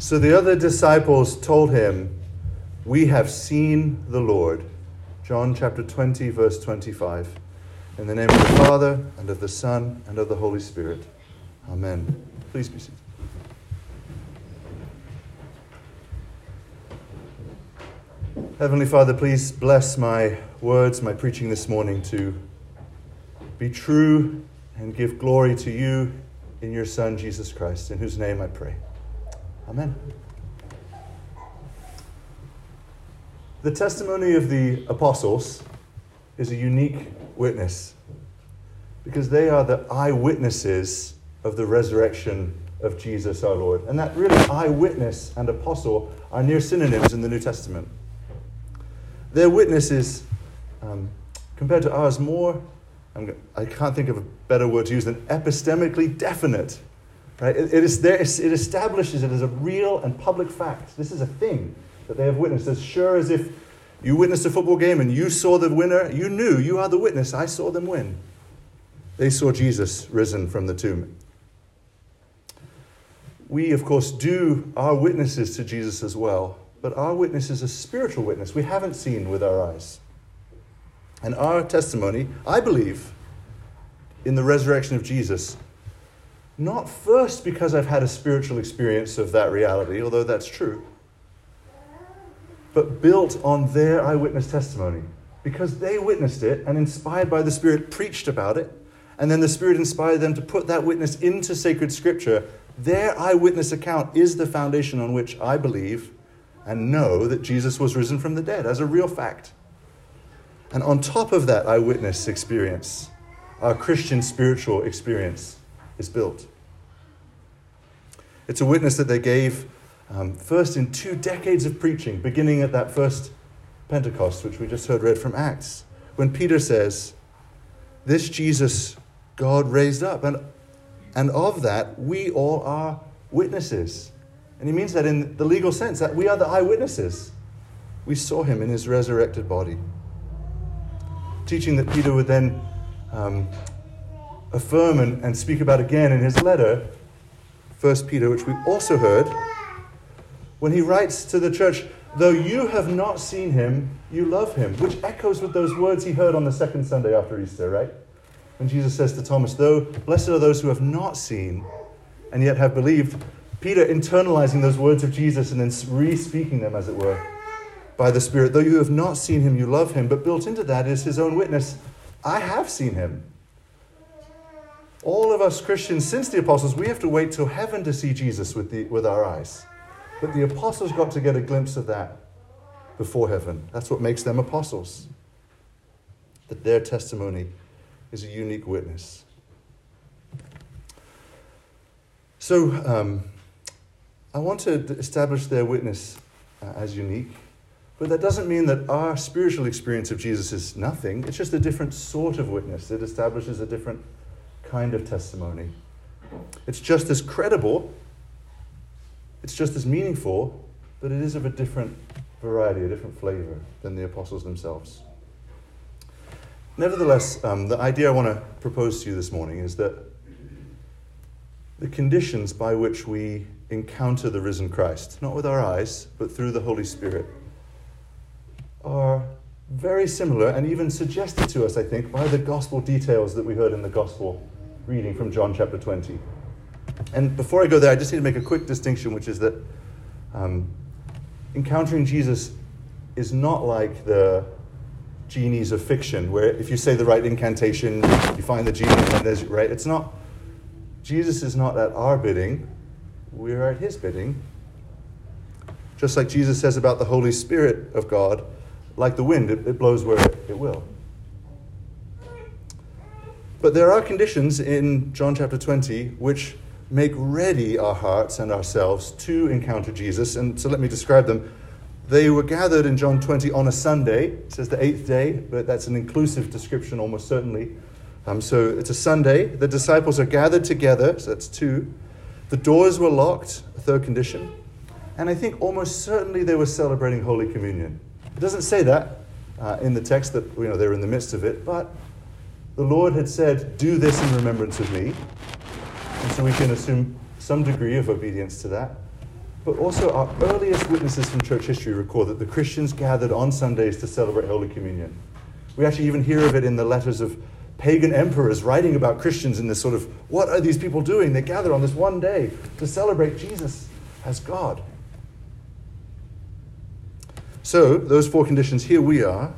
So the other disciples told him, We have seen the Lord. John chapter 20, verse 25. In the name of the Father, and of the Son, and of the Holy Spirit. Amen. Please be seated. Heavenly Father, please bless my words, my preaching this morning to be true and give glory to you in your Son, Jesus Christ, in whose name I pray. Amen. The testimony of the apostles is a unique witness because they are the eyewitnesses of the resurrection of Jesus our Lord. And that really, eyewitness and apostle are near synonyms in the New Testament. Their witness is, um, compared to ours, more, I'm, I can not think of a better word to use than epistemically definite. Right? It, it, is there, it establishes it as a real and public fact. This is a thing that they have witnessed, as sure as if you witnessed a football game and you saw the winner, you knew, you are the witness, I saw them win. They saw Jesus risen from the tomb. We, of course, do our witnesses to Jesus as well, but our witness is a spiritual witness we haven't seen with our eyes. And our testimony, I believe, in the resurrection of Jesus, not first because I've had a spiritual experience of that reality, although that's true, but built on their eyewitness testimony. Because they witnessed it and, inspired by the Spirit, preached about it, and then the Spirit inspired them to put that witness into sacred scripture. Their eyewitness account is the foundation on which I believe and know that Jesus was risen from the dead as a real fact. And on top of that eyewitness experience, our Christian spiritual experience is built. It's a witness that they gave um, first in two decades of preaching, beginning at that first Pentecost, which we just heard read from Acts, when Peter says, This Jesus God raised up, and, and of that we all are witnesses. And he means that in the legal sense, that we are the eyewitnesses. We saw him in his resurrected body. Teaching that Peter would then um, affirm and, and speak about again in his letter, 1 Peter, which we also heard, when he writes to the church, Though you have not seen him, you love him, which echoes with those words he heard on the second Sunday after Easter, right? When Jesus says to Thomas, Though blessed are those who have not seen and yet have believed, Peter internalizing those words of Jesus and then re speaking them, as it were, by the Spirit. Though you have not seen him, you love him. But built into that is his own witness I have seen him. All of us Christians, since the apostles, we have to wait till heaven to see Jesus with, the, with our eyes. But the apostles got to get a glimpse of that before heaven. That's what makes them apostles. That their testimony is a unique witness. So, um, I want to establish their witness uh, as unique, but that doesn't mean that our spiritual experience of Jesus is nothing. It's just a different sort of witness. It establishes a different kind of testimony. It's just as credible, it's just as meaningful, but it is of a different variety, a different flavor than the apostles themselves. Nevertheless, um, the idea I want to propose to you this morning is that the conditions by which we encounter the risen Christ, not with our eyes, but through the Holy Spirit, are very similar and even suggested to us, I think, by the gospel details that we heard in the gospel reading from John chapter 20. And before I go there, I just need to make a quick distinction, which is that um, encountering Jesus is not like the genies of fiction, where if you say the right incantation, you find the genie, and there's right. It's not. Jesus is not at our bidding we're at his bidding. Just like Jesus says about the Holy Spirit of God, like the wind, it, it blows where it will. But there are conditions in John chapter 20 which make ready our hearts and ourselves to encounter Jesus. And so let me describe them. They were gathered in John 20 on a Sunday. It says the eighth day, but that's an inclusive description almost certainly. Um, so it's a Sunday. The disciples are gathered together, so that's two. The doors were locked, a third condition. And I think almost certainly they were celebrating Holy Communion. It doesn't say that uh, in the text that you know, they're in the midst of it, but the Lord had said, Do this in remembrance of me. And so we can assume some degree of obedience to that. But also, our earliest witnesses from church history record that the Christians gathered on Sundays to celebrate Holy Communion. We actually even hear of it in the letters of pagan emperors writing about Christians in this sort of what are these people doing? They gather on this one day to celebrate Jesus as God. So, those four conditions, here we are,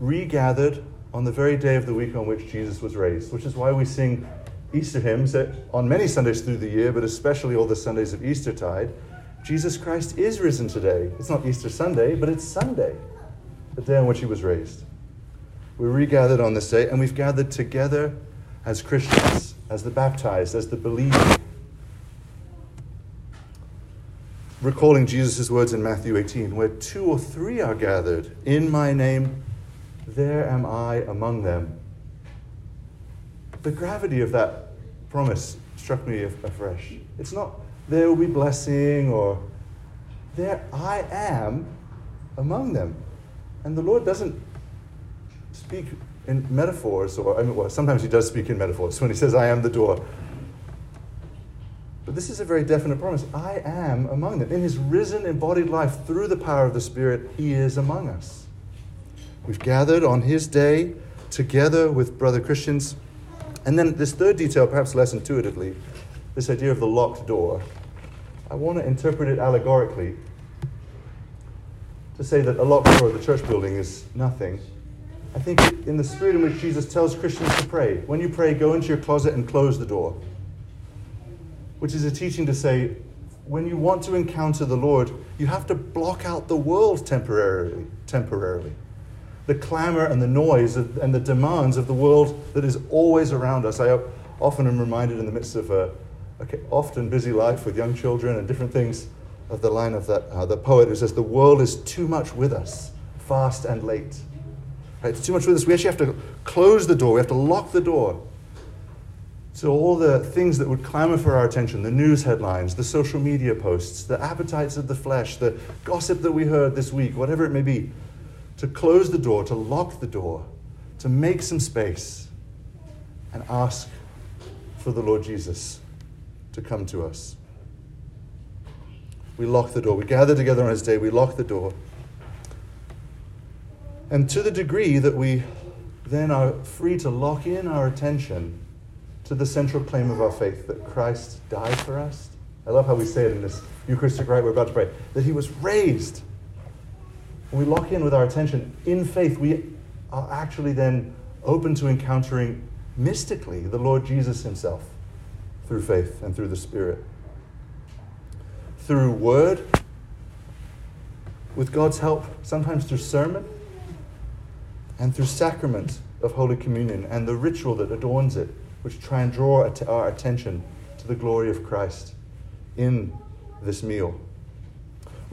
regathered on the very day of the week on which Jesus was raised, which is why we sing Easter hymns on many Sundays through the year, but especially all the Sundays of Eastertide. Jesus Christ is risen today. It's not Easter Sunday, but it's Sunday, the day on which he was raised. We're regathered on this day, and we've gathered together as Christians, as the baptized, as the believing. Recalling Jesus' words in Matthew 18, where two or three are gathered in my name, there am I among them. The gravity of that promise struck me afresh. It's not there will be blessing or there I am among them. And the Lord doesn't speak in metaphors, or I mean, well, sometimes he does speak in metaphors when he says, I am the door. But this is a very definite promise. I am among them. In his risen, embodied life, through the power of the Spirit, he is among us. We've gathered on his day together with brother Christians. And then this third detail, perhaps less intuitively, this idea of the locked door. I want to interpret it allegorically to say that a locked door of the church building is nothing I think in the spirit in which Jesus tells Christians to pray, when you pray, go into your closet and close the door. Which is a teaching to say, when you want to encounter the Lord, you have to block out the world temporarily. Temporarily, the clamor and the noise and the demands of the world that is always around us. I often am reminded in the midst of a, often busy life with young children and different things of the line of that uh, the poet who says, "The world is too much with us, fast and late." Right? It's too much with us. We actually have to close the door. We have to lock the door. So, all the things that would clamor for our attention the news headlines, the social media posts, the appetites of the flesh, the gossip that we heard this week, whatever it may be to close the door, to lock the door, to make some space, and ask for the Lord Jesus to come to us. We lock the door. We gather together on His day. We lock the door. And to the degree that we then are free to lock in our attention to the central claim of our faith that Christ died for us. I love how we say it in this Eucharistic rite we're about to pray that he was raised. When we lock in with our attention in faith, we are actually then open to encountering mystically the Lord Jesus himself through faith and through the Spirit. Through word, with God's help, sometimes through sermon, and through sacrament of Holy Communion and the ritual that adorns it, which try and draw our attention to the glory of Christ in this meal.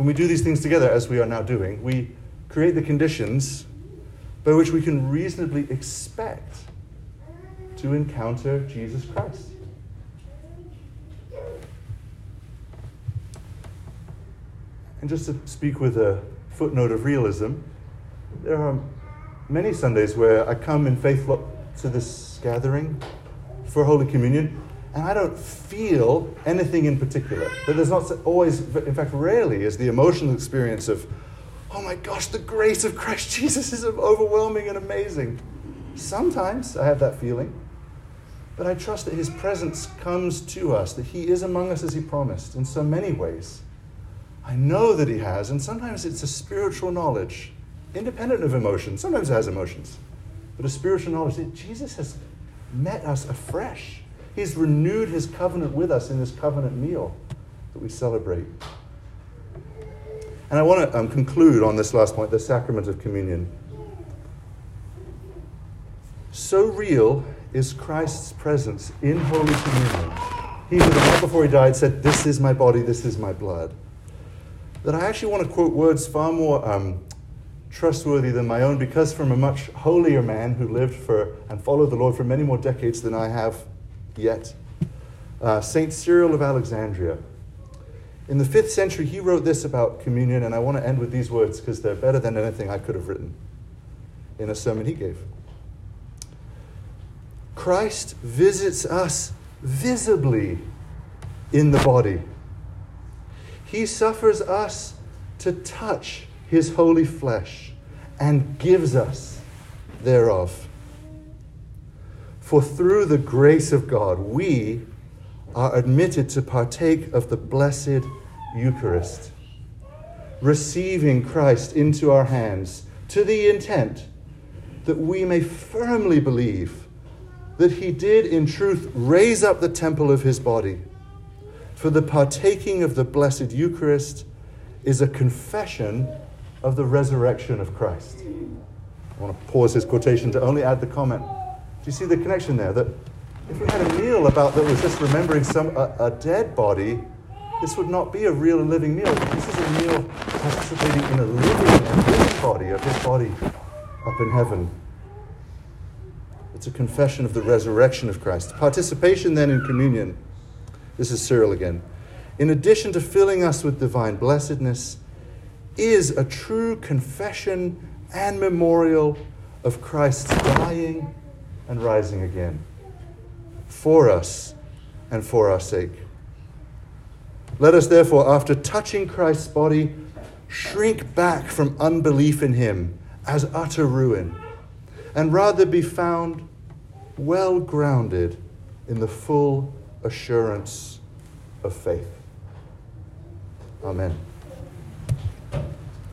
When we do these things together, as we are now doing, we create the conditions by which we can reasonably expect to encounter Jesus Christ. And just to speak with a footnote of realism, there are many Sundays where I come in faith to this gathering for Holy Communion, and I don't feel anything in particular. That there's not always, in fact, rarely, is the emotional experience of, oh my gosh, the grace of Christ Jesus is overwhelming and amazing. Sometimes I have that feeling, but I trust that His presence comes to us, that He is among us as He promised in so many ways. I know that He has, and sometimes it's a spiritual knowledge independent of emotion. Sometimes it has emotions, but a spiritual knowledge that Jesus has met us afresh. He's renewed his covenant with us in this covenant meal that we celebrate. And I want to um, conclude on this last point the sacrament of communion. So real is Christ's presence in Holy Communion. He, the night before he died, said, This is my body, this is my blood. That I actually want to quote words far more um, trustworthy than my own because from a much holier man who lived for and followed the Lord for many more decades than I have yet, uh, Saint Cyril of Alexandria. In the fifth century, he wrote this about communion, and I want to end with these words because they're better than anything I could have written in a sermon he gave. Christ visits us visibly in the body he suffers us to touch his holy flesh and gives us thereof. For through the grace of God, we are admitted to partake of the blessed Eucharist, receiving Christ into our hands to the intent that we may firmly believe that he did in truth raise up the temple of his body. For the partaking of the blessed Eucharist is a confession of the resurrection of Christ. I want to pause this quotation to only add the comment. Do you see the connection there? That if we had a meal about that was just remembering some a, a dead body, this would not be a real and living meal. This is a meal participating in a living living body of his body up in heaven. It's a confession of the resurrection of Christ. Participation then in communion. This is Cyril again. In addition to filling us with divine blessedness, is a true confession and memorial of Christ's dying and rising again for us and for our sake. Let us therefore, after touching Christ's body, shrink back from unbelief in him as utter ruin, and rather be found well grounded in the full assurance of faith. Amen.